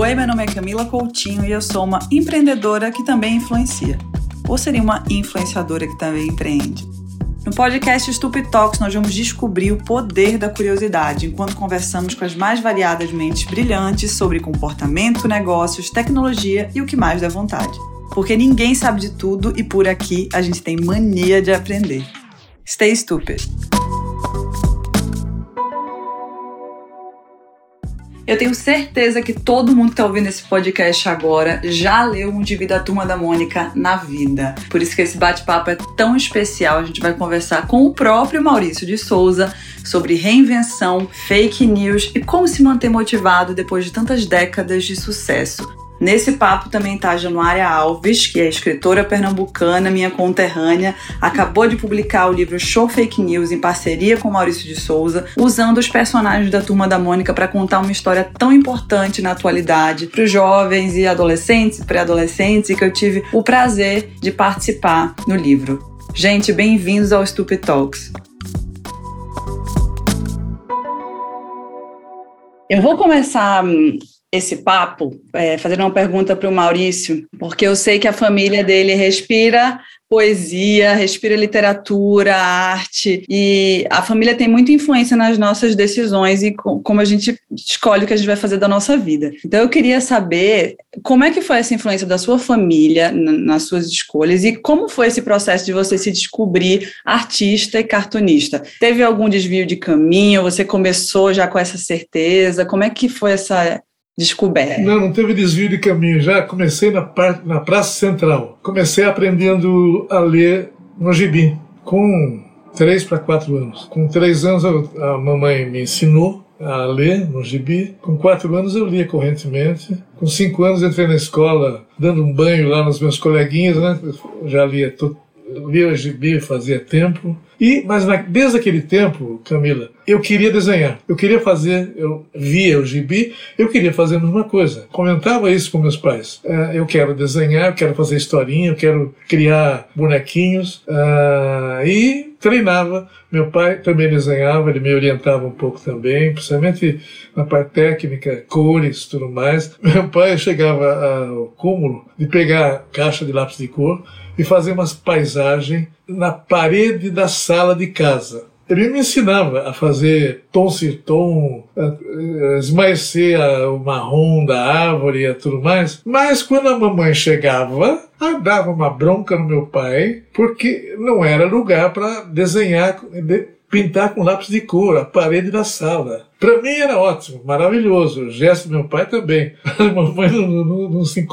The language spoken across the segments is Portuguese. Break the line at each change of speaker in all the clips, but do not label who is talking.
Oi, meu nome é Camila Coutinho e eu sou uma empreendedora que também influencia. Ou seria uma influenciadora que também empreende? No podcast Stupid Talks, nós vamos descobrir o poder da curiosidade enquanto conversamos com as mais variadas mentes brilhantes sobre comportamento, negócios, tecnologia e o que mais der vontade. Porque ninguém sabe de tudo e por aqui a gente tem mania de aprender. Stay stupid! Eu tenho certeza que todo mundo que está ouvindo esse podcast agora já leu um gibi da Turma da Mônica na vida. Por isso que esse bate-papo é tão especial. A gente vai conversar com o próprio Maurício de Souza sobre reinvenção, fake news e como se manter motivado depois de tantas décadas de sucesso. Nesse papo também está Januária Alves, que é escritora pernambucana, minha conterrânea, acabou de publicar o livro Show Fake News em parceria com Maurício de Souza, usando os personagens da Turma da Mônica para contar uma história tão importante na atualidade para os jovens e adolescentes, pré-adolescentes, e que eu tive o prazer de participar no livro. Gente, bem-vindos ao Stupid Talks. Eu vou começar hum, esse papo, é, fazendo uma pergunta para o Maurício, porque eu sei que a família dele respira poesia, respira literatura, arte, e a família tem muita influência nas nossas decisões e como a gente escolhe o que a gente vai fazer da nossa vida. Então eu queria saber como é que foi essa influência da sua família nas suas escolhas e como foi esse processo de você se descobrir artista e cartunista. Teve algum desvio de caminho? Você começou já com essa certeza? Como é que foi essa
Não, não teve desvio de caminho. Já comecei na, parte, na Praça Central. Comecei aprendendo a ler no gibi, com três para quatro anos. Com três anos a mamãe me ensinou a ler no gibi. Com quatro anos eu lia correntemente. Com cinco anos entrei na escola dando um banho lá nos meus coleguinhas, né? Eu já lia, lia gibi fazia tempo. E, mas na, desde aquele tempo, Camila, eu queria desenhar, eu queria fazer, eu via o gibi, eu queria fazer a mesma coisa. Comentava isso com meus pais. Uh, eu quero desenhar, eu quero fazer historinha, eu quero criar bonequinhos. Uh, e treinava. Meu pai também desenhava, ele me orientava um pouco também, principalmente na parte técnica, cores tudo mais. Meu pai chegava ao cúmulo de pegar caixa de lápis de cor e fazer umas paisagens na parede da sala de casa. Ele me ensinava a fazer tom sur tom, a esmaecer o marrom da árvore e tudo mais. Mas quando a mamãe chegava, dava uma bronca no meu pai, porque não era lugar para desenhar, pintar com lápis de cor a parede da sala. Para mim era ótimo, maravilhoso. O gesto do meu pai também. A mamãe não, não, não, se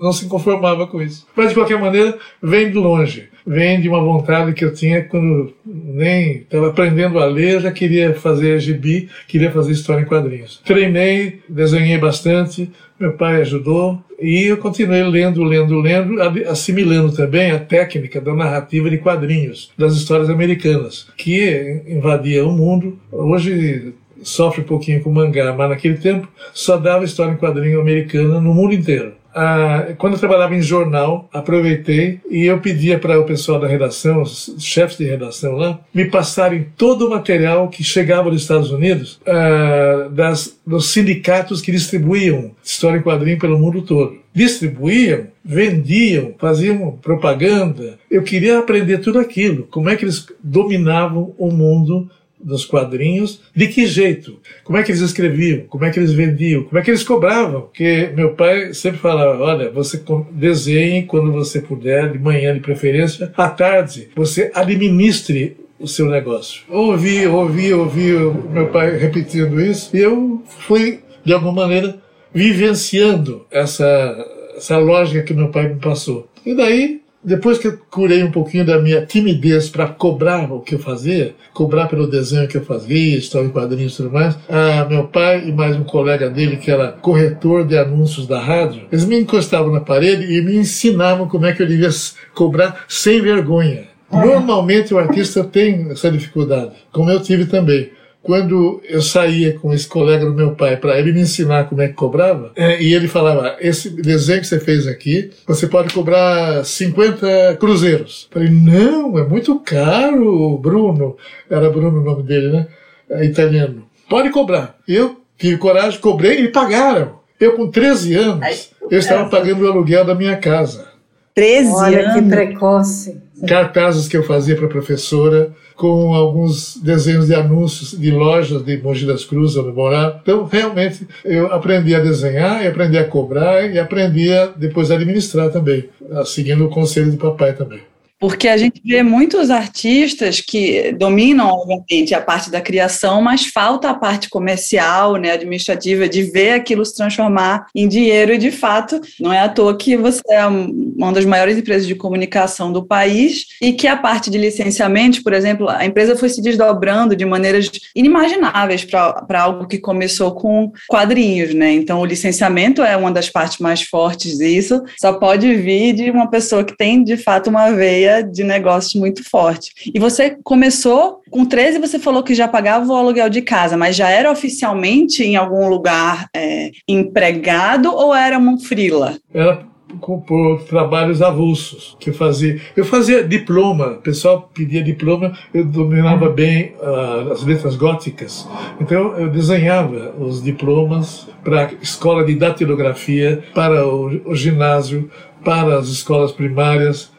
não se conformava com isso. Mas de qualquer maneira, vem de longe. Vem de uma vontade que eu tinha quando nem estava aprendendo a ler, já queria fazer gibi, queria fazer história em quadrinhos. Treinei, desenhei bastante, meu pai ajudou e eu continuei lendo, lendo, lendo, assimilando também a técnica da narrativa de quadrinhos, das histórias americanas, que invadia o mundo. Hoje sofre um pouquinho com mangá, mas naquele tempo só dava história em quadrinho americana no mundo inteiro. Ah, quando eu trabalhava em jornal, aproveitei e eu pedia para o pessoal da redação, os chefes de redação lá, me passarem todo o material que chegava dos Estados Unidos ah, das, dos sindicatos que distribuíam história em quadrinho pelo mundo todo. Distribuíam, vendiam, faziam propaganda. Eu queria aprender tudo aquilo, como é que eles dominavam o mundo dos quadrinhos, de que jeito? Como é que eles escreviam? Como é que eles vendiam? Como é que eles cobravam? Porque meu pai sempre falava: olha, você desenhe quando você puder, de manhã de preferência, à tarde, você administre o seu negócio. Ouvi, ouvi, ouvi meu pai repetindo isso e eu fui, de alguma maneira, vivenciando essa, essa lógica que meu pai me passou. E daí depois que eu curei um pouquinho da minha timidez para cobrar o que eu fazia, cobrar pelo desenho que eu fazia, história em quadrinhos e tudo mais, ah, meu pai e mais um colega dele, que era corretor de anúncios da rádio, eles me encostavam na parede e me ensinavam como é que eu devia cobrar sem vergonha. Normalmente o artista tem essa dificuldade, como eu tive também quando eu saía com esse colega do meu pai para ele me ensinar como é que cobrava, é, e ele falava: esse desenho que você fez aqui, você pode cobrar 50 cruzeiros. Eu falei: não, é muito caro, Bruno. Era Bruno o nome dele, né? É italiano. Pode cobrar. Eu tive coragem, cobrei e pagaram. Eu, com 13 anos, eu estava pagando o aluguel da minha casa.
13
Olha
anos?
que precoce.
Cartazes que eu fazia para a professora, com alguns desenhos de anúncios de lojas de Mogi das Cruzes, onde eu morava. Então, realmente, eu aprendi a desenhar, aprendi a cobrar, e aprendi a depois administrar também, seguindo o conselho do papai também.
Porque a gente vê muitos artistas que dominam, obviamente, a parte da criação, mas falta a parte comercial, né, administrativa, de ver aquilo se transformar em dinheiro. E, de fato, não é à toa que você é uma das maiores empresas de comunicação do país e que a parte de licenciamento, por exemplo, a empresa foi se desdobrando de maneiras inimagináveis para algo que começou com quadrinhos. Né? Então, o licenciamento é uma das partes mais fortes disso, só pode vir de uma pessoa que tem, de fato, uma veia de negócios muito forte. E você começou com 13, você falou que já pagava o aluguel de casa, mas já era oficialmente em algum lugar é, empregado ou era um frila?
Era por trabalhos avulsos que eu fazia. Eu fazia diploma, o pessoal pedia diploma, eu dominava bem uh, as letras góticas, então eu desenhava os diplomas para a escola de datilografia, para o, o ginásio, para as escolas primárias.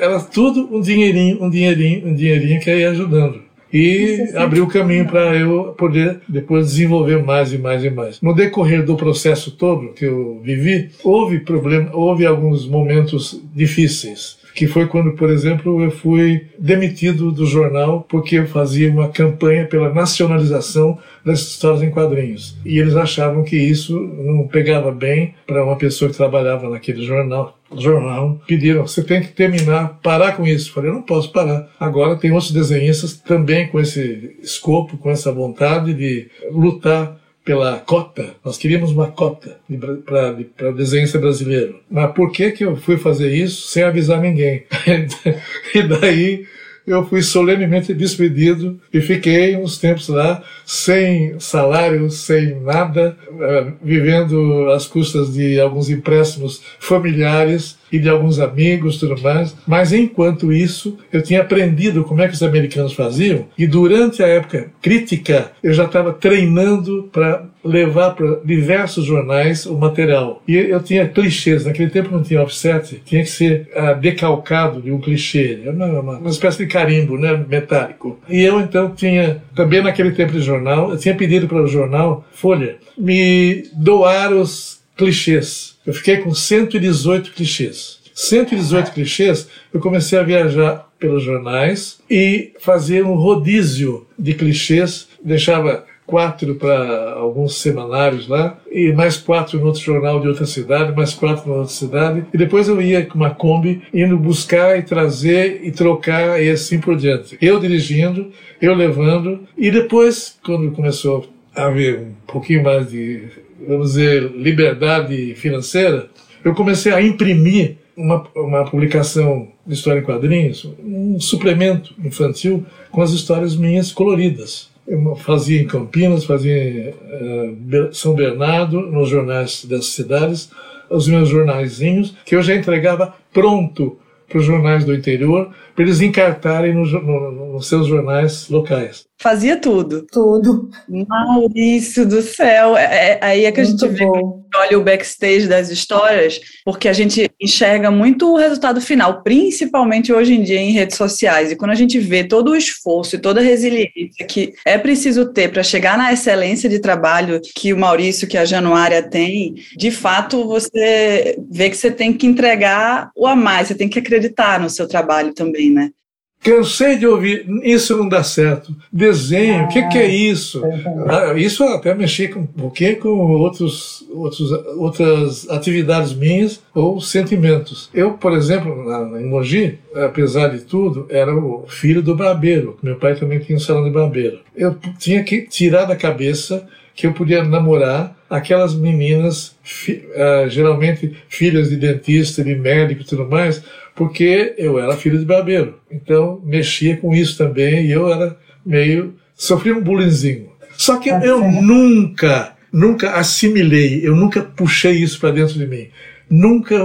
Era tudo um dinheirinho, um dinheirinho, um dinheirinho que ia ajudando. E é abriu o caminho para eu poder depois desenvolver mais e mais e mais. No decorrer do processo todo que eu vivi, houve problema, houve alguns momentos difíceis que foi quando, por exemplo, eu fui demitido do jornal porque eu fazia uma campanha pela nacionalização das histórias em quadrinhos. E eles achavam que isso não pegava bem para uma pessoa que trabalhava naquele jornal. Jornal pediram: você tem que terminar, parar com isso. Eu falei: eu não posso parar. Agora tem outros desenhistas também com esse escopo, com essa vontade de lutar pela cota, nós queríamos uma cota para desenhista brasileiro. Mas por que, que eu fui fazer isso sem avisar ninguém? e daí eu fui solenemente despedido e fiquei uns tempos lá sem salário, sem nada, eh, vivendo às custas de alguns empréstimos familiares e de alguns amigos tudo mais. Mas enquanto isso, eu tinha aprendido como é que os americanos faziam e durante a época crítica eu já estava treinando para levar para diversos jornais o material. E eu tinha clichês, naquele tempo não tinha offset, tinha que ser uh, decalcado de um clichê, uma, uma, uma, espécie de carimbo né, metálico. E eu então tinha, também naquele tempo de jornal, eu tinha pedido para o jornal Folha me doar os clichês eu fiquei com 118 clichês. 118 clichês, eu comecei a viajar pelos jornais e fazia um rodízio de clichês, deixava quatro para alguns semanários lá, e mais quatro no outro jornal de outra cidade, mais quatro na outra cidade, e depois eu ia com uma Kombi indo buscar e trazer e trocar e assim por diante. Eu dirigindo, eu levando, e depois, quando começou a haver um pouquinho mais de vamos dizer, liberdade financeira, eu comecei a imprimir uma, uma publicação de história em quadrinhos, um suplemento infantil com as histórias minhas coloridas. Eu fazia em Campinas, fazia em uh, São Bernardo, nos jornais das cidades, os meus jornaizinhos, que eu já entregava pronto para os jornais do interior, para eles encartarem no, no, nos seus jornais locais.
Fazia tudo.
Tudo.
Maurício do céu. É, é aí é que muito a gente bom. vê, olha o backstage das histórias, porque a gente enxerga muito o resultado final, principalmente hoje em dia em redes sociais. E quando a gente vê todo o esforço e toda a resiliência que é preciso ter para chegar na excelência de trabalho que o Maurício, que a Januária tem, de fato você vê que você tem que entregar o a mais, você tem que acreditar no seu trabalho também, né?
Cansei de ouvir, isso não dá certo. Desenho, o ah, que, que, é isso? Ah, isso até mexi com um pouquinho com outros, outros, outras atividades minhas ou sentimentos. Eu, por exemplo, na, em Mogi, apesar de tudo, era o filho do barbeiro. Meu pai também tinha um salão de barbeiro. Eu tinha que tirar da cabeça que eu podia namorar aquelas meninas, fi, uh, geralmente filhas de dentista, de médico e tudo mais, porque eu era filho de barbeiro. Então mexia com isso também e eu era meio. sofria um bullyingzinho. Só que eu nunca, nunca assimilei, eu nunca puxei isso para dentro de mim. Nunca,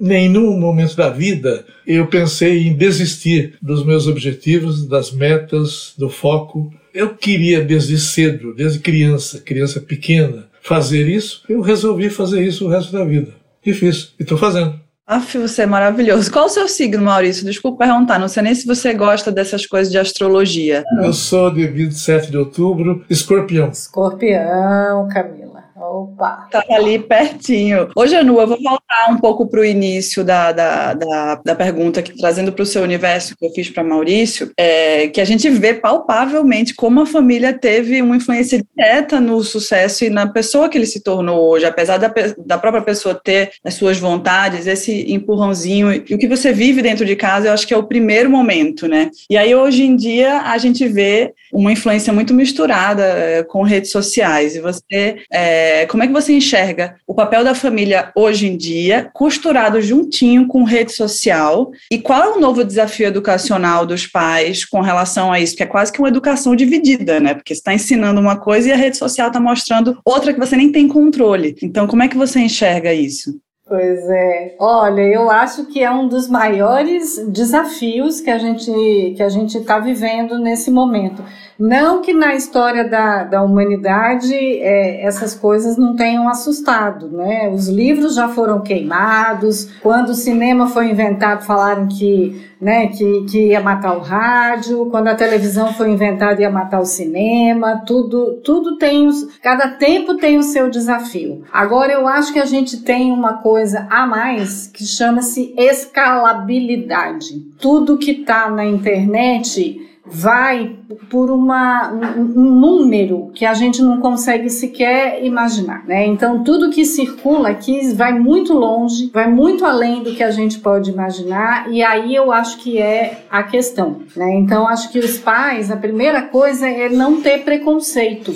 nenhum momento da vida, eu pensei em desistir dos meus objetivos, das metas, do foco. eu queria desde cedo, desde criança, criança pequena, fazer isso, eu resolvi fazer isso o resto da vida. E fiz, e estou fazendo.
Aff, você é maravilhoso. Qual o seu signo, Maurício? Desculpa perguntar, não sei nem se você gosta dessas coisas de astrologia.
Eu sou de 27 de outubro, escorpião.
Escorpião, Camila. Opa!
Tá ali pertinho. Ô, Janu, eu vou voltar um pouco para o início da, da, da, da, pergunta, aqui, trazendo para o seu universo que eu fiz para Maurício, é, que a gente vê palpavelmente como a família teve uma influência direta no sucesso e na pessoa que ele se tornou hoje, apesar da, da própria pessoa ter as suas vontades, esse empurrãozinho, e o que você vive dentro de casa, eu acho que é o primeiro momento, né? E aí, hoje em dia, a gente vê uma influência muito misturada é, com redes sociais, e você... É, é, como é que você enxerga o papel da família hoje em dia, costurado juntinho com rede social? E qual é o novo desafio educacional dos pais com relação a isso? Que é quase que uma educação dividida, né? Porque você está ensinando uma coisa e a rede social está mostrando outra que você nem tem controle. Então, como é que você enxerga isso?
Pois é. Olha, eu acho que é um dos maiores desafios que a gente que a gente está vivendo nesse momento. Não que na história da, da humanidade é, essas coisas não tenham assustado, né? Os livros já foram queimados. Quando o cinema foi inventado, falaram que né, que, que ia matar o rádio, quando a televisão foi inventada ia matar o cinema, tudo, tudo tem, os, cada tempo tem o seu desafio. Agora eu acho que a gente tem uma coisa a mais que chama-se escalabilidade. Tudo que está na internet vai por uma, um, número que a gente não consegue sequer imaginar, né? Então tudo que circula aqui vai muito longe, vai muito além do que a gente pode imaginar e aí eu acho que é a questão, né? Então acho que os pais, a primeira coisa é não ter preconceito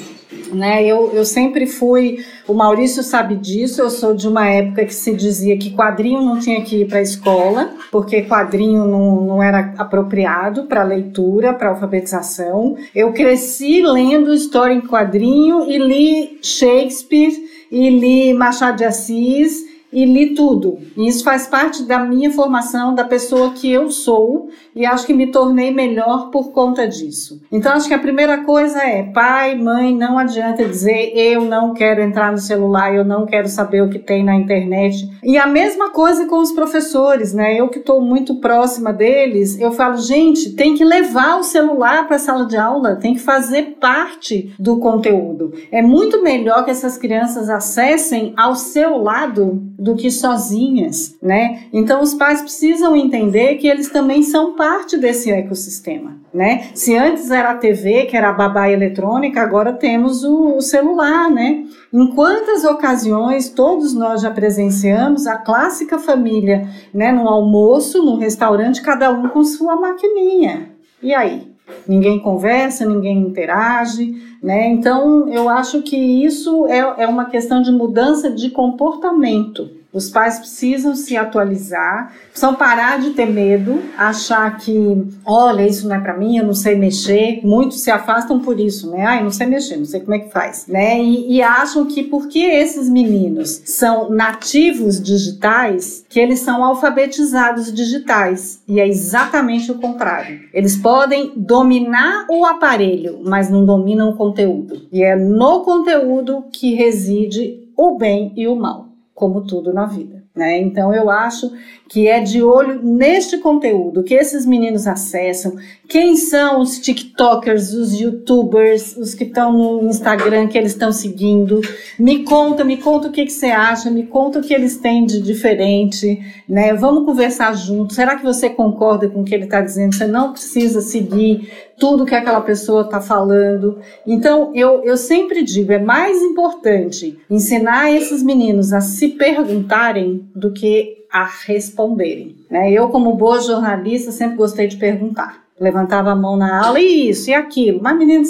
né? Eu, eu sempre fui, o Maurício sabe disso, eu sou de uma época que se dizia que quadrinho não tinha que ir para a escola, porque quadrinho não, não era apropriado para leitura, para alfabetização. Eu cresci lendo história em quadrinho e li Shakespeare e li Machado de Assis e li tudo. Isso faz parte da minha formação, da pessoa que eu sou, e acho que me tornei melhor por conta disso. Então, acho que a primeira coisa é: pai, mãe, não adianta dizer eu não quero entrar no celular, eu não quero saber o que tem na internet. E a mesma coisa com os professores, né? Eu que estou muito próxima deles, eu falo, gente, tem que levar o celular para a sala de aula, tem que fazer parte do conteúdo. É muito melhor que essas crianças acessem ao seu lado do que sozinhas, né? Então os pais precisam entender que eles também são parte desse ecossistema, né? Se antes era a TV, que era a babá eletrônica, agora temos o, o celular, né? Em quantas ocasiões todos nós já presenciamos a clássica família, né? No almoço, no restaurante, cada um com sua maquininha. E aí? Ninguém conversa, ninguém interage, né? Então, eu acho que isso é, é uma questão de mudança de comportamento. Os pais precisam se atualizar, precisam parar de ter medo, achar que, olha, isso não é para mim, eu não sei mexer. Muitos se afastam por isso, né? Ai, não sei mexer, não sei como é que faz, né? E, e acham que porque esses meninos são nativos digitais, que eles são alfabetizados digitais. E é exatamente o contrário. Eles podem dominar o aparelho, mas não dominam o conteúdo. E é no conteúdo que reside o bem e o mal como tudo na vida. Né? Então eu acho que é de olho neste conteúdo que esses meninos acessam, quem são os TikTokers, os YouTubers, os que estão no Instagram que eles estão seguindo. Me conta, me conta o que, que você acha, me conta o que eles têm de diferente, né? Vamos conversar juntos. Será que você concorda com o que ele está dizendo? Você não precisa seguir tudo que aquela pessoa está falando. Então, eu, eu sempre digo, é mais importante ensinar esses meninos a se perguntarem do que a responderem. Né? Eu, como boa jornalista, sempre gostei de perguntar. Levantava a mão na aula, e isso, e aquilo. Mas, menino,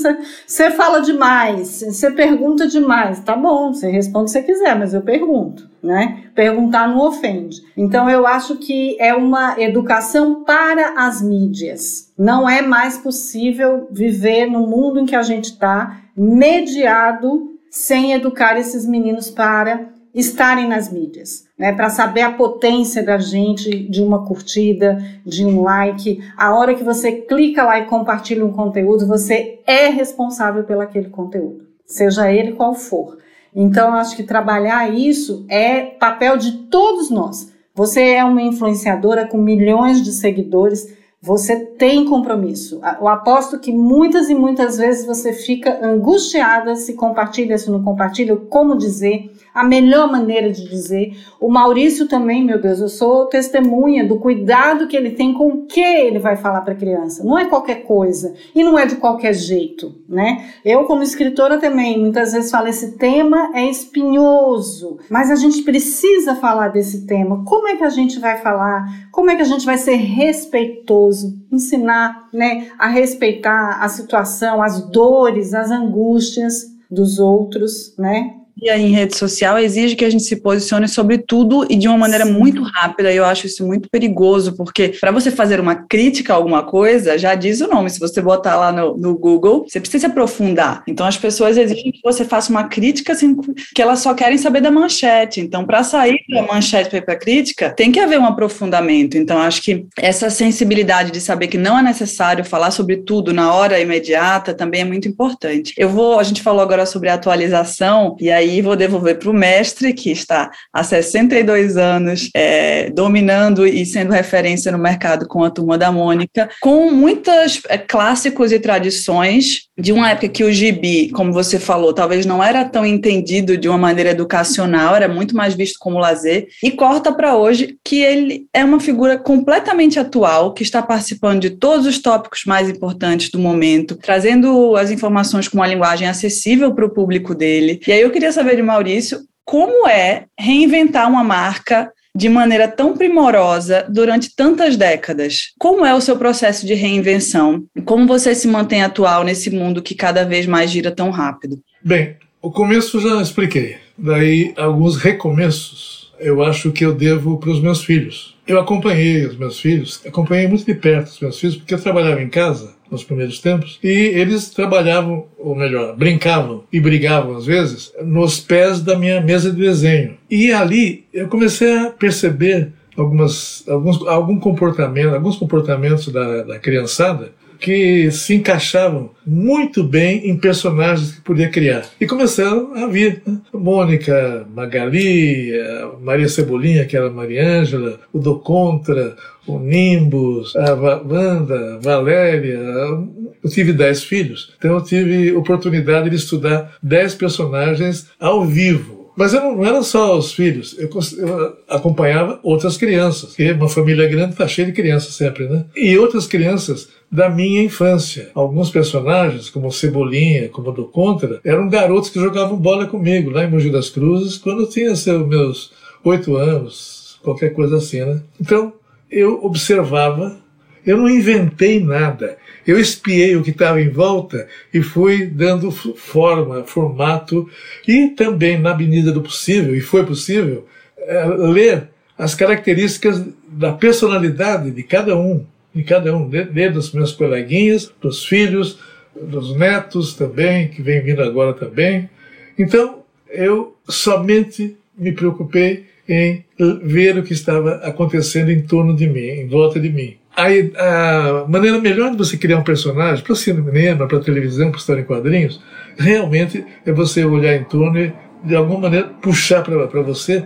você fala demais, você pergunta demais. Tá bom, você responde se quiser, mas eu pergunto, né? Perguntar não ofende. Então, eu acho que é uma educação para as mídias. Não é mais possível viver no mundo em que a gente está, mediado, sem educar esses meninos para estarem nas mídias, né? Para saber a potência da gente, de uma curtida, de um like. A hora que você clica lá e compartilha um conteúdo, você é responsável pelo aquele conteúdo, seja ele qual for. Então, acho que trabalhar isso é papel de todos nós. Você é uma influenciadora com milhões de seguidores, você tem compromisso. Eu aposto que muitas e muitas vezes você fica angustiada se compartilha, se não compartilha, como dizer a melhor maneira de dizer. O Maurício também, meu Deus, eu sou testemunha do cuidado que ele tem com o que ele vai falar para a criança. Não é qualquer coisa e não é de qualquer jeito, né? Eu como escritora também muitas vezes falo esse tema é espinhoso, mas a gente precisa falar desse tema. Como é que a gente vai falar? Como é que a gente vai ser respeitoso? Ensinar, né, a respeitar a situação, as dores, as angústias dos outros, né?
Em rede social exige que a gente se posicione sobre tudo e de uma maneira Sim. muito rápida. E eu acho isso muito perigoso, porque para você fazer uma crítica a alguma coisa, já diz o nome. Se você botar lá no, no, Google, você precisa se aprofundar. Então as pessoas exigem que você faça uma crítica assim, que elas só querem saber da manchete. Então, para sair da manchete para ir para a crítica, tem que haver um aprofundamento. Então, acho que essa sensibilidade de saber que não é necessário falar sobre tudo na hora imediata também é muito importante. Eu vou, a gente falou agora sobre atualização, e aí aí vou devolver para o mestre, que está há 62 anos é, dominando e sendo referência no mercado com a Turma da Mônica, com muitos é, clássicos e tradições de uma época que o gibi, como você falou, talvez não era tão entendido de uma maneira educacional, era muito mais visto como lazer, e corta para hoje que ele é uma figura completamente atual, que está participando de todos os tópicos mais importantes do momento, trazendo as informações com uma linguagem acessível para o público dele. E aí eu queria saber de Maurício como é reinventar uma marca de maneira tão primorosa durante tantas décadas. Como é o seu processo de reinvenção? Como você se mantém atual nesse mundo que cada vez mais gira tão rápido?
Bem, o começo já expliquei. Daí, alguns recomeços eu acho que eu devo para os meus filhos. Eu acompanhei os meus filhos, acompanhei muito de perto os meus filhos, porque eu trabalhava em casa nos primeiros tempos, e eles trabalhavam, ou melhor, brincavam e brigavam às vezes, nos pés da minha mesa de desenho. E ali eu comecei a perceber algumas, alguns, algum comportamento, alguns comportamentos da, da criançada que se encaixavam muito bem em personagens que podia criar. E começaram a vir. Né? Mônica, Magali, Maria Cebolinha, que era Maria Ângela, o Do Contra, o Nimbus, a Wanda, a Valéria. Eu tive dez filhos, então eu tive oportunidade de estudar dez personagens ao vivo mas eu não, não eram só os filhos, eu, eu, acompanhava outras crianças, porque uma família grande está cheia de crianças sempre, né? E outras crianças da minha infância. Alguns personagens, como Cebolinha, como do Contra, eram garotos que jogavam bola comigo lá em Mogi das Cruzes, quando eu tinha seus meus oito anos, qualquer coisa assim, né? Então, eu observava, eu não inventei nada. Eu espiei o que estava em volta e fui dando forma, formato e também, na medida do possível, e foi possível, é, ler as características da personalidade de cada um, de cada um, desde dos meus coleguinhas, dos filhos, dos netos também, que vem vindo agora também. Então, eu somente me preocupei em ver o que estava acontecendo em torno de mim, em volta de mim. A, maneira melhor de você criar um personagem para o cinema, para televisão, para história em quadrinhos, realmente é você olhar em torno e, de alguma maneira, puxar para você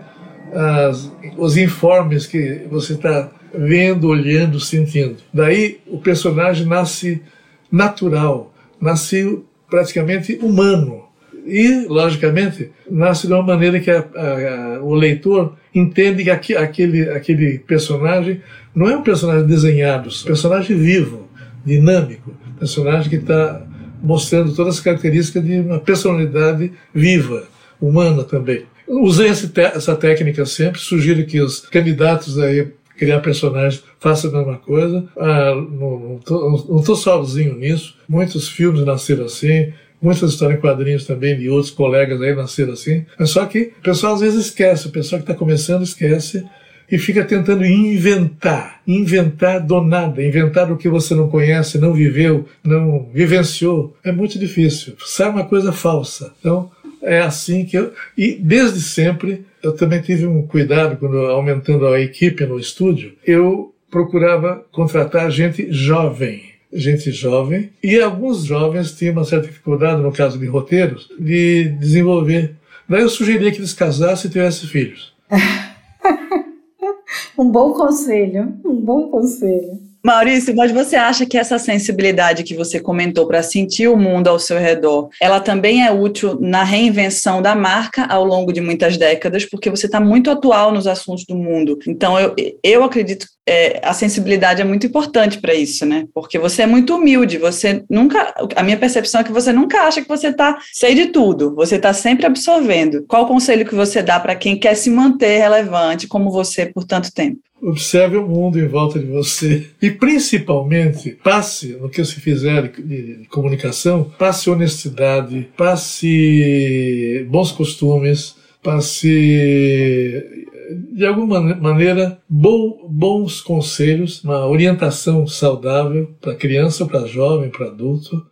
as, os informes que você está vendo, olhando, sentindo. Daí o personagem nasce natural, nasce praticamente humano. E, logicamente, nasce de uma maneira que a, a, a, o leitor entende que aqui, aquele, aquele personagem não é um personagem desenhado, é um personagem vivo, dinâmico, personagem que está mostrando todas as características de uma personalidade viva, humana também. Usei essa técnica sempre, sugiro que os candidatos aí criar personagens façam a mesma coisa. Ah, não estou sozinho nisso, muitos filmes nasceram assim, muitas histórias em quadrinhos também de outros colegas aí nasceram assim. Mas só que o pessoal às vezes esquece, o pessoal que está começando esquece e fica tentando inventar, inventar do nada, inventar o que você não conhece, não viveu, não vivenciou. É muito difícil. Sai uma coisa falsa. Então, é assim que eu. E desde sempre eu também tive um cuidado quando aumentando a equipe no estúdio, eu procurava contratar gente jovem gente jovem, e alguns jovens tinham uma certa dificuldade, no caso de roteiros, de desenvolver. Daí eu sugeria que eles casassem e tivessem filhos.
um bom conselho, um bom conselho.
Maurício, mas você acha que essa sensibilidade que você comentou para sentir o mundo ao seu redor, ela também é útil na reinvenção da marca ao longo de muitas décadas, porque você está muito atual nos assuntos do mundo. Então, eu, eu acredito é, a sensibilidade é muito importante para isso, né? Porque você é muito humilde, você nunca. A minha percepção é que você nunca acha que você está sei de tudo, você está sempre absorvendo. Qual o conselho que você dá para quem quer se manter relevante como você por tanto tempo?
Observe o mundo em volta de você e, principalmente, passe no que você fizer de comunicação, passe honestidade, passe bons costumes, passe de alguma maneira, bons conselhos, uma orientação saudável para criança, para jovem, para adulto.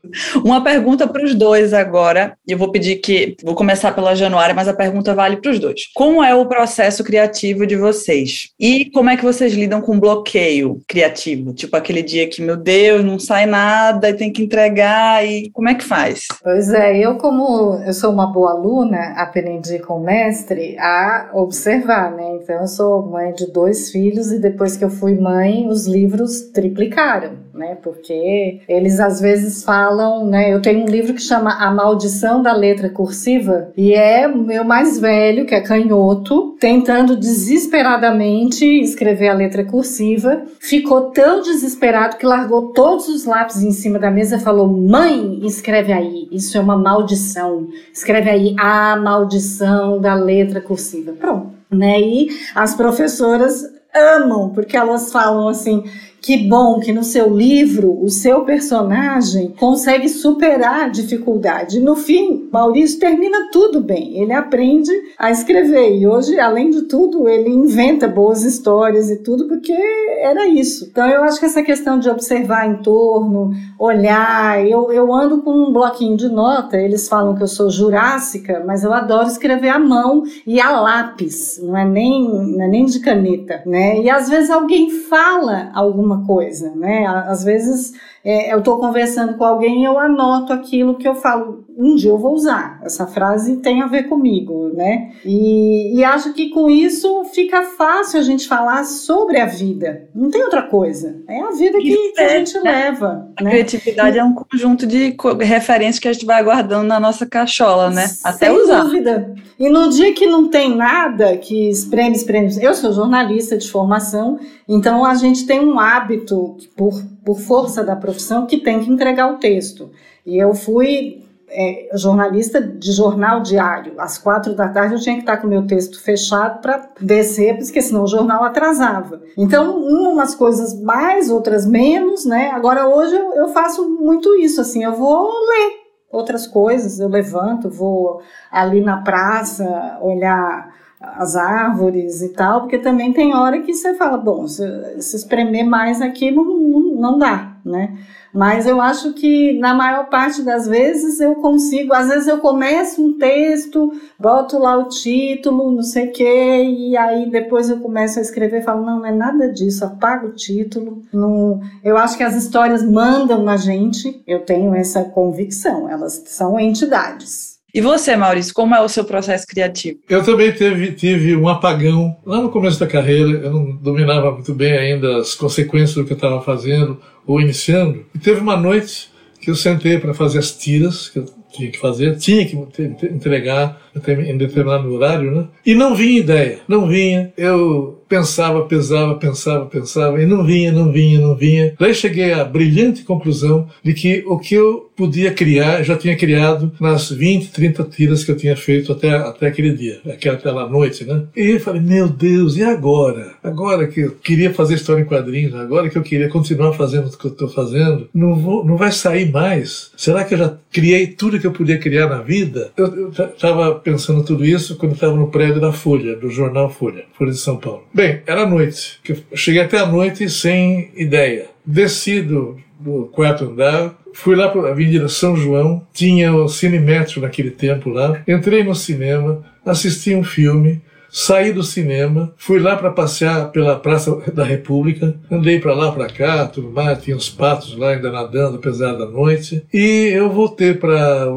Uma pergunta para os dois agora. Eu vou pedir que. Vou começar pela Januária, mas a pergunta vale para os dois. Como é o processo criativo de vocês? E como é que vocês lidam com bloqueio criativo? Tipo aquele dia que, meu Deus, não sai nada e tem que entregar, e como é que faz?
Pois é, eu, como eu sou uma boa aluna, aprendi com o mestre a observar, Então, eu sou mãe de dois filhos e depois que eu fui mãe, os livros triplicaram né? Porque eles às vezes falam, né? Eu tenho um livro que chama A Maldição da Letra Cursiva e é o meu mais velho, que é canhoto, tentando desesperadamente escrever a letra cursiva. Ficou tão desesperado que largou todos os lápis em cima da mesa e falou: "Mãe, escreve aí, isso é uma maldição. Escreve aí a maldição da letra cursiva". Pronto, né? E as professoras amam, porque elas falam assim: que bom que no seu livro o seu personagem consegue superar a dificuldade. No fim, Maurício termina tudo bem. Ele aprende a escrever e hoje, além de tudo, ele inventa boas histórias e tudo porque era isso. Então eu acho que essa questão de observar em torno, olhar, eu, eu ando com um bloquinho de nota. Eles falam que eu sou jurássica, mas eu adoro escrever à mão e a lápis. Não é nem não é nem de caneta, né? E às vezes alguém fala alguma alguma coisa, né? Às vezes é, eu estou conversando com alguém e eu anoto aquilo que eu falo, um dia eu vou usar. Essa frase tem a ver comigo, né? E, e acho que com isso fica fácil a gente falar sobre a vida. Não tem outra coisa. É a vida que, que a gente né? leva.
A né? criatividade é um conjunto de referências que a gente vai guardando na nossa cachola, né? Até
Sem
usar.
dúvida. E no dia que não tem nada que espreme, espreme. Eu sou jornalista de formação, então a gente tem um hábito, por, por força da profissão, que tem que entregar o texto. E eu fui é, jornalista de jornal diário. Às quatro da tarde eu tinha que estar com o meu texto fechado para descer, porque senão o jornal atrasava. Então, umas coisas mais, outras menos, né? Agora, hoje eu, faço muito isso, assim, eu vou ler outras coisas, eu levanto, vou ali na praça olhar as árvores e tal, porque também tem hora que você fala, bom, se, se espremer mais aqui não, não, não dá, né? Mas eu acho que na maior parte das vezes eu consigo, às vezes eu começo um texto, boto lá o título, não sei o quê, e aí depois eu começo a escrever e falo, não, não é nada disso, apago o título. Não... Eu acho que as histórias mandam na gente, eu tenho essa convicção, elas são entidades.
E você, Maurício, como é o seu processo criativo?
Eu também teve, tive um apagão lá no começo da carreira. Eu não dominava muito bem ainda as consequências do que eu estava fazendo ou iniciando. E teve uma noite que eu sentei para fazer as tiras que eu tinha que fazer, tinha que entregar em determinado horário, né? E não vinha ideia, não vinha. Eu pensava, pesava, pensava, pensava, e não vinha, não vinha, não vinha. Daí cheguei à brilhante conclusão de que o que eu podia criar, já tinha criado nas 20, 30 tiras que eu tinha feito até, até aquele dia, aquela, aquela noite, né? E eu falei, meu Deus, e agora? Agora que eu queria fazer história em quadrinhos, agora que eu queria continuar fazendo o que eu estou fazendo, não, vou, não vai sair mais? Será que eu já criei tudo que eu podia criar na vida? Eu estava pensando tudo isso quando estava no prédio da Folha, do jornal Folha, Folha de São Paulo. Bem, era noite. Cheguei até a noite sem ideia. Decido no quarto andar, fui lá para a Avenida São João, tinha o Cinemetro naquele tempo lá, entrei no cinema, assisti um filme, saí do cinema, fui lá para passear pela Praça da República, andei para lá para cá, tudo mais, tinha os patos lá ainda nadando apesar da noite, e eu voltei para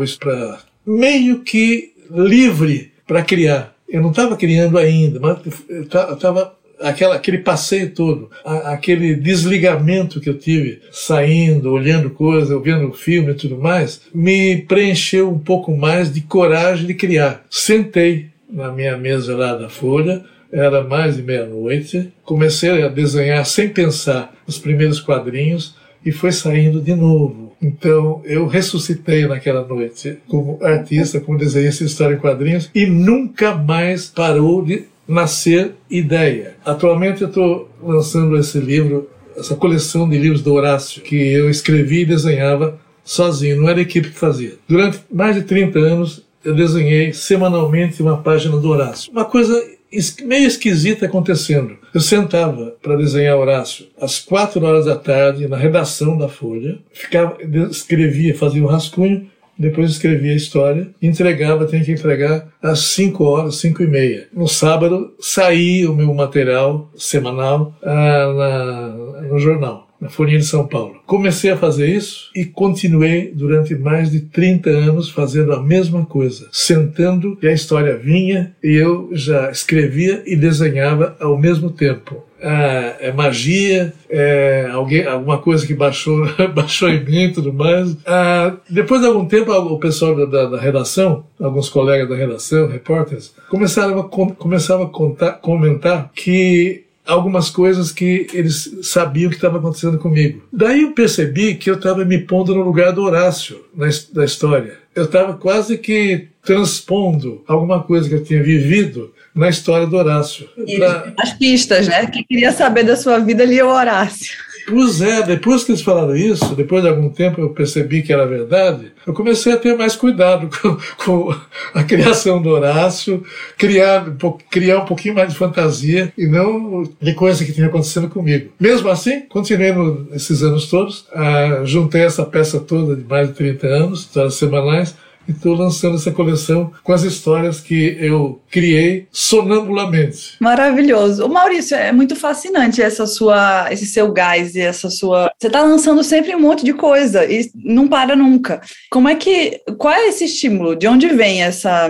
meio que livre para criar. Eu não estava criando ainda, mas eu estava aquela, aquele passeio todo, a, aquele desligamento que eu tive, saindo, olhando coisas, vendo filme e tudo mais, me preencheu um pouco mais de coragem de criar. Sentei na minha mesa lá da Folha, era mais de meia-noite, comecei a desenhar sem pensar os primeiros quadrinhos e foi saindo de novo. Então eu ressuscitei naquela noite como artista, como desenhista de história em quadrinhos e nunca mais parou de nascer ideia. Atualmente eu estou lançando esse livro, essa coleção de livros do Horácio, que eu escrevi e desenhava sozinho, não era a equipe que fazia. Durante mais de 30 anos eu desenhei semanalmente uma página do Horácio. Uma coisa meio esquisita acontecendo. Eu sentava para desenhar Horácio às quatro horas da tarde na redação da Folha, ficava, escrevia, fazia um rascunho depois escrevia a história, entregava, tinha que entregar às 5 horas, 5 e meia. No sábado saía o meu material semanal ah, na, no jornal na Folha de São Paulo. Comecei a fazer isso e continuei durante mais de 30 anos fazendo a mesma coisa, sentando e a história vinha e eu já escrevia e desenhava ao mesmo tempo é, é magia, é alguém, alguma coisa que baixou, baixou em mim e tudo mais. Ah, depois de algum tempo, o pessoal da, da, da, redação, alguns colegas da redação, repórteres, começaram a, começavam a contar, comentar que algumas coisas que eles sabiam que estava acontecendo comigo. Daí eu percebi que eu estava me pondo no lugar do Horácio na, da história. Eu estava quase que transpondo alguma coisa que eu tinha vivido na história do Horácio.
Pra... As pistas, né? Quem queria saber da sua vida lia o Horácio.
Pois é, depois que eles falaram isso, depois de algum tempo eu percebi que era verdade, eu comecei a ter mais cuidado com, com a criação do Horácio, criar, criar um pouquinho mais de fantasia e não de coisa que tinha acontecendo comigo. Mesmo assim, continuei no, esses anos todos, ah, juntei essa peça toda de mais de 30 anos, histórias semanais, estou lançando essa coleção com as histórias que eu criei sonambulamente.
Maravilhoso. O Maurício, é muito fascinante essa sua, esse seu gás e essa sua. Você está lançando sempre um monte de coisa e não para nunca. Como é que. Qual é esse estímulo? De onde vem essa,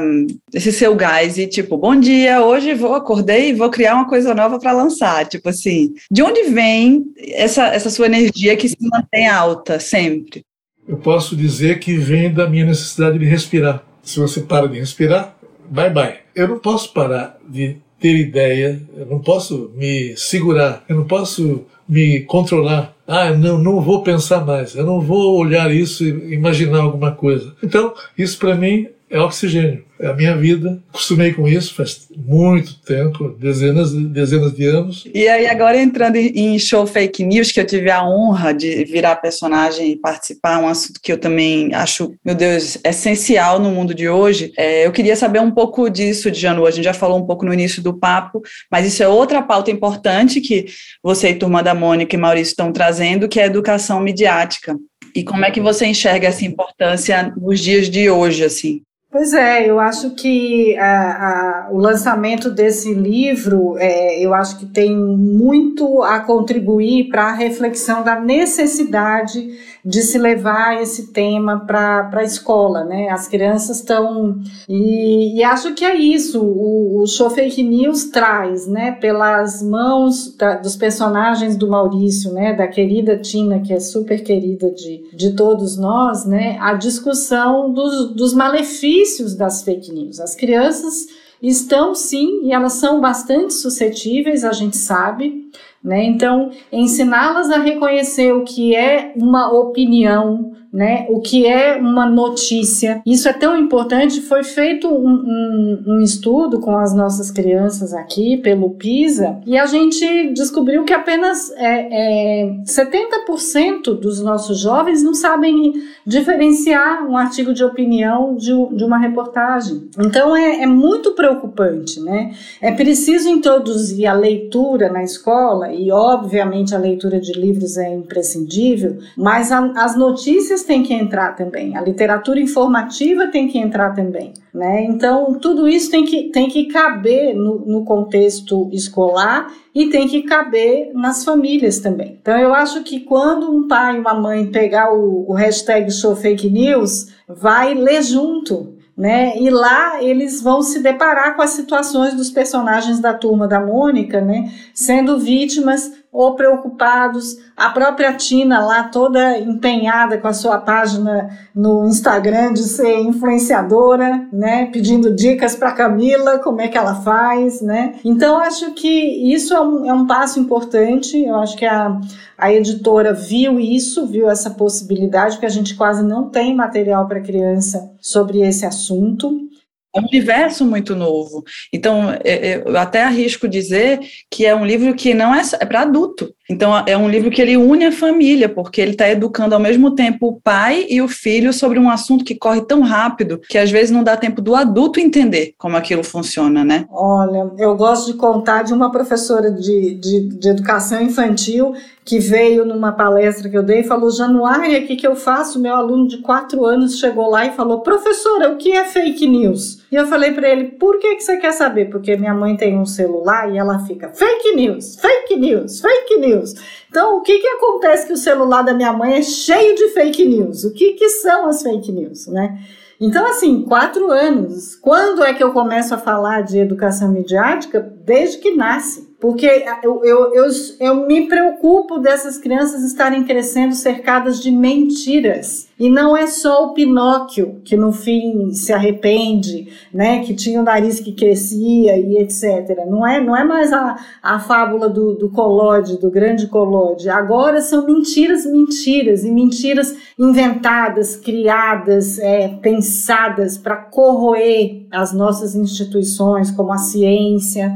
esse seu gás? E tipo, bom dia, hoje vou acordei e vou criar uma coisa nova para lançar. Tipo assim, de onde vem essa, essa sua energia que se mantém alta sempre?
Eu posso dizer que vem da minha necessidade de respirar. Se você para de respirar, bye bye. Eu não posso parar de ter ideia, eu não posso me segurar, eu não posso me controlar. Ah, não, não vou pensar mais, eu não vou olhar isso e imaginar alguma coisa. Então, isso para mim é oxigênio. É a minha vida. Acostumei com isso faz muito tempo, dezenas, dezenas de anos.
E aí, agora entrando em show fake news, que eu tive a honra de virar personagem e participar, um assunto que eu também acho, meu Deus, essencial no mundo de hoje. É, eu queria saber um pouco disso, Janu. A gente já falou um pouco no início do papo, mas isso é outra pauta importante que você e Turma da Mônica e Maurício estão trazendo, que é a educação midiática. E como é que você enxerga essa importância nos dias de hoje, assim?
Pois é, eu acho que a, a, o lançamento desse livro, é, eu acho que tem muito a contribuir para a reflexão da necessidade de se levar esse tema para a escola, né? As crianças estão. E, e, acho que é isso, o, o Show Fake News traz, né? Pelas mãos da, dos personagens do Maurício, né? Da querida Tina, que é super querida de, de todos nós, né? A discussão dos, dos malefícios das fake news. As crianças estão sim, e elas são bastante suscetíveis, a gente sabe. Né? Então, ensiná-las a reconhecer o que é uma opinião, né, o que é uma notícia. Isso é tão importante. Foi feito um, um, um, estudo com as nossas crianças aqui pelo PISA e a gente descobriu que apenas é, é, 70% dos nossos jovens não sabem diferenciar um artigo de opinião de, de uma reportagem. Então é, é muito preocupante, né? É preciso introduzir a leitura na escola e, obviamente, a leitura de livros é imprescindível, mas a, as notícias têm que entrar também, a literatura informativa tem que entrar também. Né? Então, tudo isso tem que, tem que caber no, no contexto escolar e tem que caber nas famílias também. Então, eu acho que quando um pai e uma mãe pegar o, o hashtag show fake news, vai ler junto, né? E lá eles vão se deparar com as situações dos personagens da turma da Mônica, né? Sendo vítimas ou preocupados. A própria Tina lá toda empenhada com a sua página no Instagram de ser influenciadora, né, pedindo dicas para Camila, como é que ela faz, né? Então acho que isso é um, é um passo importante. Eu acho que a, a editora viu isso, viu essa possibilidade, que a gente quase não tem material para criança sobre esse assunto
é um universo muito novo. Então, é, é, eu até arrisco dizer que é um livro que não é, é para adulto. Então, é um livro que ele une a família, porque ele está educando ao mesmo tempo o pai e o filho sobre um assunto que corre tão rápido que às vezes não dá tempo do adulto entender como aquilo funciona, né?
Olha, eu gosto de contar de uma professora de, de, de educação infantil que veio numa palestra que eu dei e falou: Januária, o que, que eu faço? Meu aluno de quatro anos chegou lá e falou: Professora, o que é fake news? E eu falei para ele: Por que, que você quer saber? Porque minha mãe tem um celular e ela fica: Fake news, fake news, fake news. Então, o que, que acontece que o celular da minha mãe é cheio de fake news? O que, que são as fake news, né? Então, assim, quatro anos. Quando é que eu começo a falar de educação midiática? Desde que nasce. Porque eu, eu, eu, eu, me preocupo dessas crianças estarem crescendo cercadas de mentiras. E não é só o Pinóquio que no fim se arrepende, né? Que tinha o nariz que crescia e etc. Não é, não é mais a, a fábula do, do Colode, do grande Colode. Agora são mentiras, mentiras, e mentiras inventadas, criadas, é, pensadas para corroer as nossas instituições, como a ciência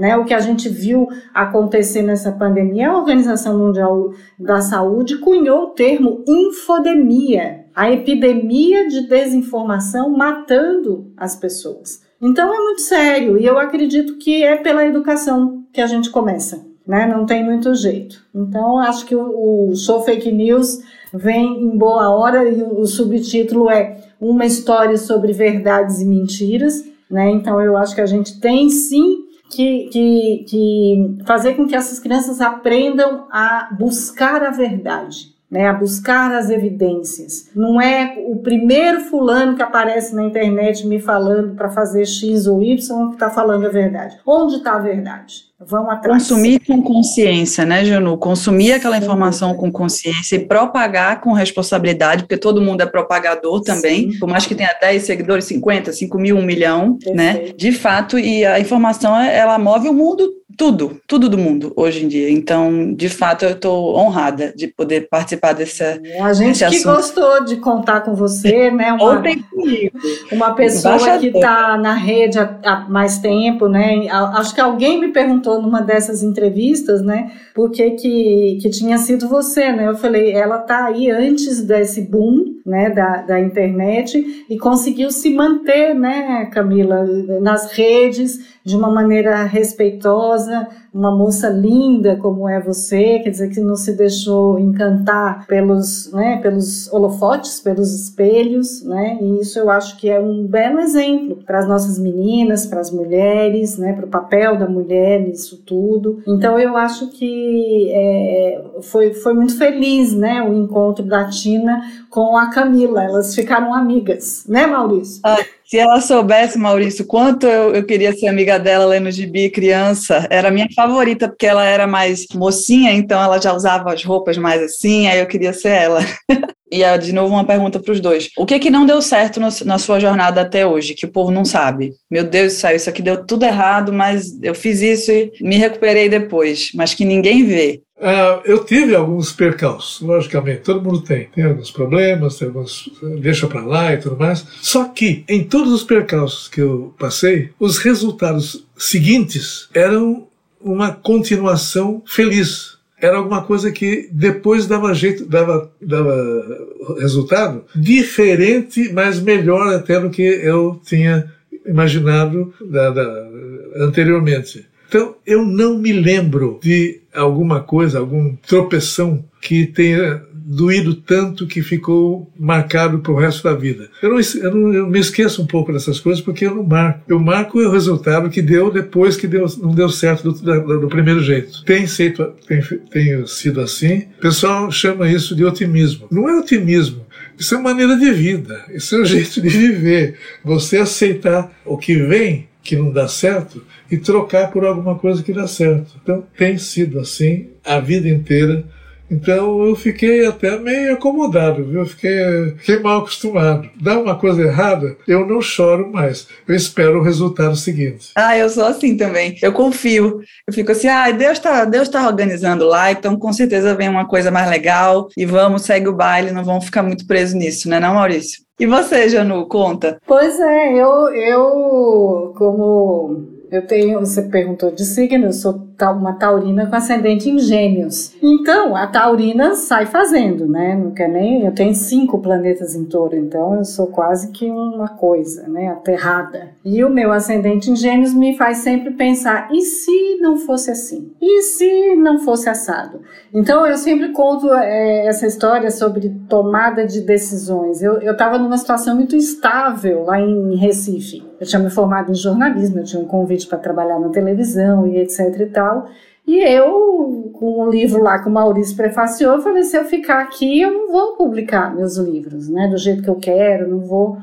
né? O que a gente viu acontecer nessa pandemia, a Organização Mundial da Saúde cunhou o termo infodemia, a epidemia de desinformação matando as pessoas. Então é muito sério e eu acredito que é pela educação que a gente começa, né? Não tem muito jeito. Então acho que o, o show fake news vem em boa hora e o, o subtítulo é uma história sobre verdades e mentiras, né? Então eu acho que a gente tem sim que, que, que fazer com que essas crianças aprendam a buscar a verdade né, a buscar as evidências. Não é o primeiro fulano que aparece na internet me falando para fazer X ou Y que está falando a verdade. Onde está a verdade? Vamos atrás.
Consumir com consciência, né, Janu? Consumir aquela Sim. informação com consciência e propagar com responsabilidade, porque todo mundo é propagador também, Sim. por mais que tenha 10 seguidores, 50, 5 mil, 1 milhão, né? Perfeito. né? De fato, e a informação, ela move o mundo tudo, tudo do mundo hoje em dia. Então, de fato, eu estou honrada de poder participar dessa.
A gente que assunto. gostou de contar com você, né?
Uma, Ontem comigo.
Uma pessoa que está na rede há, há, mais tempo, né? Acho que alguém me perguntou numa dessas entrevistas, né? Por que, que, que tinha sido você, né? Eu falei, ela está aí antes desse boom, né? Da, da internet e conseguiu se manter, né, Camila, nas redes de uma maneira respeitosa, casa uma moça linda como é você, quer dizer, que não se deixou encantar pelos, né, pelos holofotes, pelos espelhos, né, e isso eu acho que é um belo exemplo para as nossas meninas, para as mulheres, né, para o papel da mulher nisso tudo. Então eu acho que é, foi, foi muito feliz, né, o encontro da Tina com a Camila, elas ficaram amigas, né, Maurício?
Ah. Se ela soubesse, Maurício, quanto eu, eu queria ser amiga dela lendo gibi criança, era minha favorita, porque ela era mais mocinha, então ela já usava as roupas mais assim, aí eu queria ser ela. E é, de novo uma pergunta para os dois. O que que não deu certo no, na sua jornada até hoje, que o povo não sabe? Meu Deus do céu, isso aqui deu tudo errado, mas eu fiz isso e me recuperei depois, mas que ninguém vê.
Uh, eu tive alguns percalços, logicamente, todo mundo tem. Tem alguns problemas, tem alguns. deixa para lá e tudo mais. Só que, em todos os percalços que eu passei, os resultados seguintes eram uma continuação feliz era alguma coisa que depois dava jeito, dava, dava resultado diferente, mas melhor até do que eu tinha imaginado da, da, anteriormente. Então, eu não me lembro de alguma coisa, algum tropeção que tenha doído tanto que ficou marcado para o resto da vida. Eu, não, eu, não, eu me esqueço um pouco dessas coisas porque eu não marco. Eu marco o resultado que deu depois que deu, não deu certo do, do, do primeiro jeito. Tem, sido, tem, tem sido assim. O pessoal chama isso de otimismo. Não é otimismo. Isso é maneira de vida, isso é um jeito de viver. Você aceitar o que vem, que não dá certo, e trocar por alguma coisa que dá certo. Então, tem sido assim a vida inteira então eu fiquei até meio acomodado, viu? Fiquei, fiquei mal acostumado. Dá uma coisa errada, eu não choro mais. Eu espero o resultado seguinte.
Ah, eu sou assim também. Eu confio. Eu fico assim, ah, Deus está Deus tá organizando lá, então com certeza vem uma coisa mais legal e vamos, segue o baile, não vamos ficar muito presos nisso, né, não, Maurício? E você, Janu, conta?
Pois é, eu, eu como eu tenho, você perguntou de signo, eu sou uma taurina com ascendente em gêmeos. Então, a taurina sai fazendo, né? Não quer nem. Eu tenho cinco planetas em touro, então eu sou quase que uma coisa, né? Aterrada. E o meu ascendente em gêmeos me faz sempre pensar: e se não fosse assim? E se não fosse assado? Então, eu sempre conto é, essa história sobre tomada de decisões. Eu estava numa situação muito estável lá em Recife. Eu tinha me formado em jornalismo, eu tinha um convite para trabalhar na televisão e etc e tal. E eu, com o livro lá que o Maurício prefaciou, eu falei: se eu ficar aqui, eu não vou publicar meus livros, né? Do jeito que eu quero, não vou.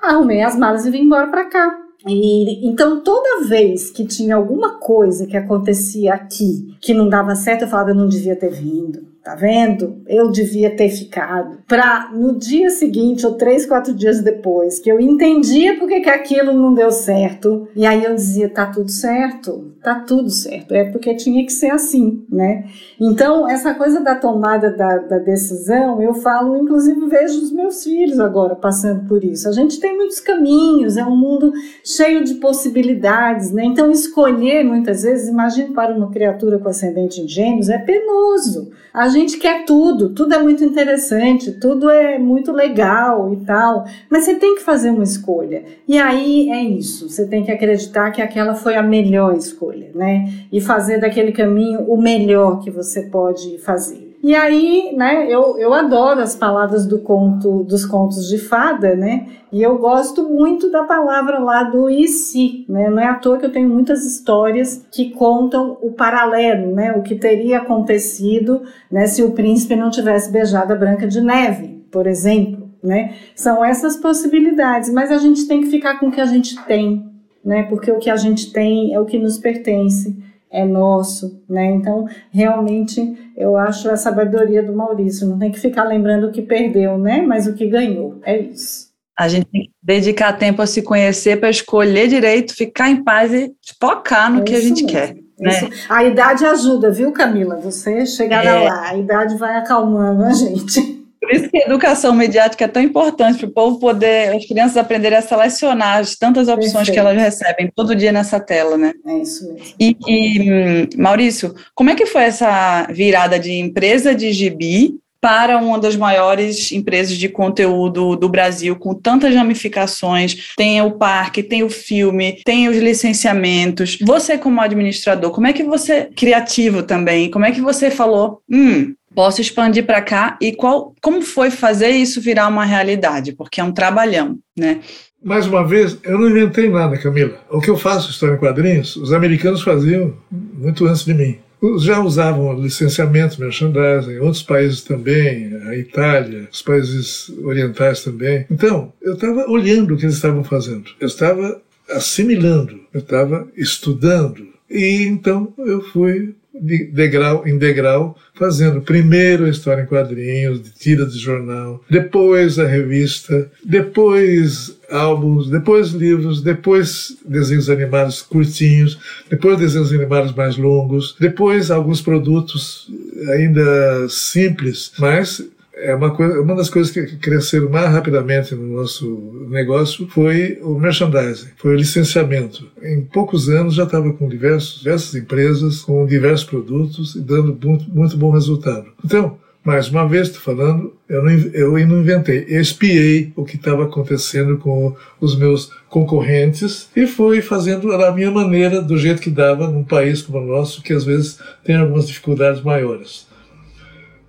Arrumei as malas e vim embora para cá. E, então, toda vez que tinha alguma coisa que acontecia aqui que não dava certo, eu falava: eu não devia ter vindo Tá vendo? Eu devia ter ficado. Para no dia seguinte, ou três, quatro dias depois, que eu entendia porque que aquilo não deu certo. E aí eu dizia: tá tudo certo, tá tudo certo. É porque tinha que ser assim, né? Então, essa coisa da tomada da, da decisão, eu falo, inclusive vejo os meus filhos agora passando por isso. A gente tem muitos caminhos, é um mundo cheio de possibilidades, né? Então, escolher muitas vezes, imagine para uma criatura com ascendente em gêmeos, é penoso. A gente gente quer tudo, tudo é muito interessante, tudo é muito legal e tal, mas você tem que fazer uma escolha. E aí é isso, você tem que acreditar que aquela foi a melhor escolha, né? E fazer daquele caminho o melhor que você pode fazer. E aí, né, eu, eu adoro as palavras do conto, dos contos de fada, né? E eu gosto muito da palavra lá do e se, né? Não é à toa que eu tenho muitas histórias que contam o paralelo, né? O que teria acontecido, né, se o príncipe não tivesse beijado a Branca de Neve, por exemplo, né? São essas possibilidades, mas a gente tem que ficar com o que a gente tem, né? Porque o que a gente tem é o que nos pertence é nosso, né? Então, realmente, eu acho a sabedoria do Maurício. Não tem que ficar lembrando o que perdeu, né? Mas o que ganhou. É isso.
A gente tem que dedicar tempo a se conhecer para escolher direito, ficar em paz e focar no é que a gente mesmo. quer. Né?
A idade ajuda, viu, Camila? Você chegará é. lá, a idade vai acalmando a gente.
Por isso que a educação mediática é tão importante para o povo poder, as crianças aprenderem a selecionar as tantas opções Perfeito. que elas recebem todo dia nessa tela, né?
É isso mesmo. E,
e, Maurício, como é que foi essa virada de empresa de gibi para uma das maiores empresas de conteúdo do Brasil, com tantas ramificações. Tem o parque, tem o filme, tem os licenciamentos. Você, como administrador, como é que você, criativo também, como é que você falou, hum, posso expandir para cá e qual, como foi fazer isso virar uma realidade? Porque é um trabalhão, né?
Mais uma vez, eu não inventei nada, Camila. O que eu faço, história em quadrinhos, os americanos faziam muito antes de mim. Já usavam licenciamento, merchandising, outros países também, a Itália, os países orientais também. Então, eu estava olhando o que eles estavam fazendo. Eu estava assimilando, eu estava estudando, E então eu fui de degrau em degrau, fazendo primeiro a história em quadrinhos, de tira de jornal, depois a revista, depois álbuns, depois livros, depois desenhos animados curtinhos, depois desenhos animados mais longos, depois alguns produtos ainda simples, mas é uma, coisa, uma das coisas que cresceram mais rapidamente no nosso negócio foi o merchandising, foi o licenciamento. Em poucos anos já estava com diversos, diversas empresas, com diversos produtos e dando muito, muito bom resultado. Então, mais uma vez, estou falando, eu não, eu não inventei, eu espiei o que estava acontecendo com os meus concorrentes e fui fazendo da minha maneira, do jeito que dava, num país como o nosso, que às vezes tem algumas dificuldades maiores.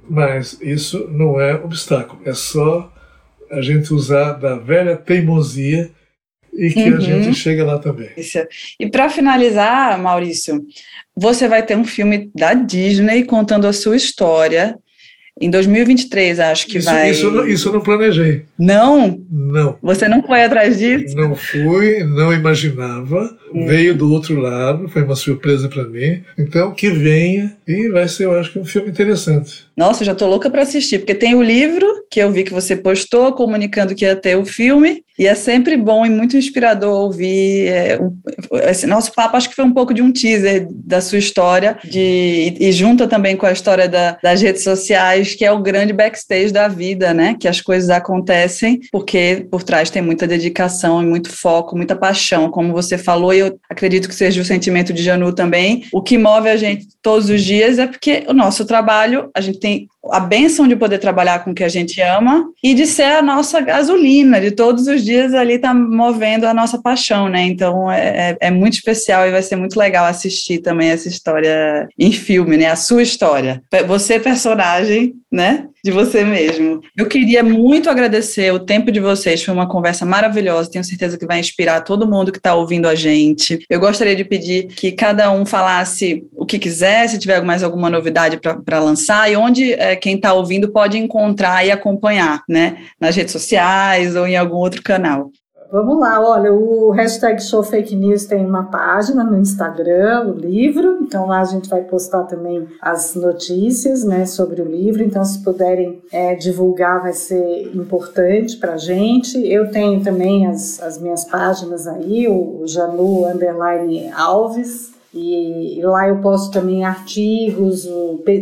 Mas isso não é obstáculo, é só a gente usar da velha teimosia e que uhum. a gente chega lá também.
Isso. E para finalizar, Maurício, você vai ter um filme da Disney contando a sua história em 2023, acho que
isso,
vai.
Isso, isso eu não planejei.
Não?
Não.
Você não foi atrás disso?
Não fui, não imaginava. Hum. Veio do outro lado, foi uma surpresa para mim. Então, que venha e vai ser, eu acho que, um filme interessante.
Nossa, já tô louca para assistir, porque tem o livro que eu vi que você postou comunicando que ia ter o filme, e é sempre bom e muito inspirador ouvir. É, esse nosso papo acho que foi um pouco de um teaser da sua história, de, e, e junta também com a história da, das redes sociais, que é o grande backstage da vida, né? Que as coisas acontecem porque por trás tem muita dedicação e muito foco, muita paixão, como você falou, e eu acredito que seja o sentimento de Janu também. O que move a gente todos os dias é porque o nosso trabalho, a gente tem a benção de poder trabalhar com o que a gente ama e de ser a nossa gasolina, de todos os dias ali tá movendo a nossa paixão, né? Então é, é, é, muito especial e vai ser muito legal assistir também essa história em filme, né? A sua história. Você, personagem, né? De você mesmo. Eu queria muito agradecer o tempo de vocês, foi uma conversa maravilhosa, tenho certeza que vai inspirar todo mundo que está ouvindo a gente. Eu gostaria de pedir que cada um falasse o que quiser, se tiver mais alguma novidade para lançar e onde é, quem está ouvindo pode encontrar e acompanhar, né? Nas redes sociais ou em algum outro canal.
Vamos lá, olha, o hashtag Show Fake News tem uma página no Instagram, o livro, então lá a gente vai postar também as notícias, né, sobre o livro, então se puderem é, divulgar vai ser importante para gente. Eu tenho também as, as minhas páginas aí, o Janu Underline Alves, e, lá eu posto também artigos,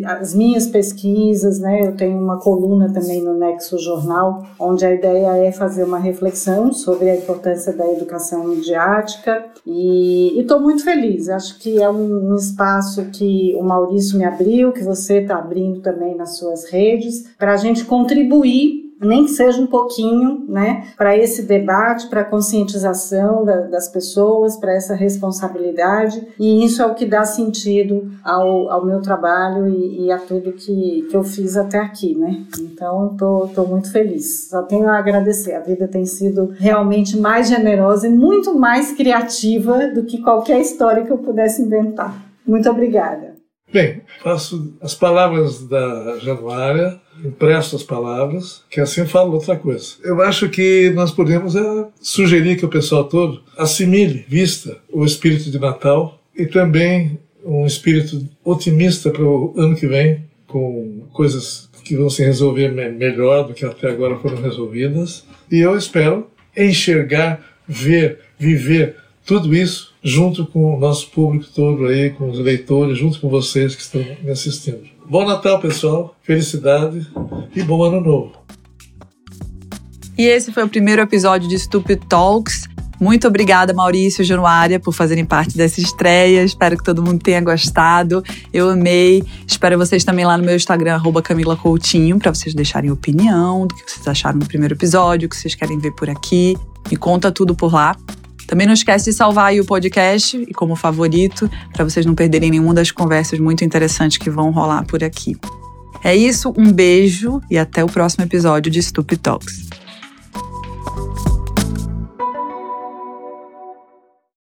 as minhas pesquisas, né? Eu tenho uma coluna também no Nexo Jornal, onde a ideia é fazer uma reflexão sobre a importância da educação midiática. E estou muito feliz. Acho que é um, um espaço que o Maurício me abriu, que você está abrindo também nas suas redes, para a gente contribuir nem que seja um pouquinho, né, para esse debate, para a conscientização da, das pessoas, para essa responsabilidade, e isso é o que dá sentido ao, ao meu trabalho e, e, a tudo que, que eu fiz até aqui, né. Então, tô muito feliz. Só tenho a agradecer. A vida tem sido realmente mais generosa e muito mais criativa do que qualquer história que eu pudesse inventar. Muito obrigada.
Bem, faço as palavras da Januária, empresto as palavras, que assim falo outra coisa. Eu acho que nós podemos é, sugerir que o pessoal todo assimile, vista o espírito de Natal e também um espírito otimista para o ano que vem, com coisas que vão se resolver melhor do que até agora foram resolvidas. E eu espero enxergar, ver, viver tudo isso junto com o nosso público todo aí, com os leitores, junto com vocês que estão me assistindo. Bom Natal, pessoal, felicidade e bom Ano Novo.
E esse foi o primeiro episódio de Stupid Talks. Muito obrigada, Maurício e Januária, por fazerem parte dessa estreia. Espero que todo mundo tenha gostado. Eu amei. Espero vocês também lá no meu Instagram, arroba Camila Coutinho, para vocês deixarem opinião do que vocês acharam no primeiro episódio, o que vocês querem ver por aqui. Me conta tudo por lá. Também não esquece de salvar aí o podcast e como favorito, para vocês não perderem nenhuma das conversas muito interessantes que vão rolar por aqui. É isso, um beijo e até o próximo episódio de Stupid Talks.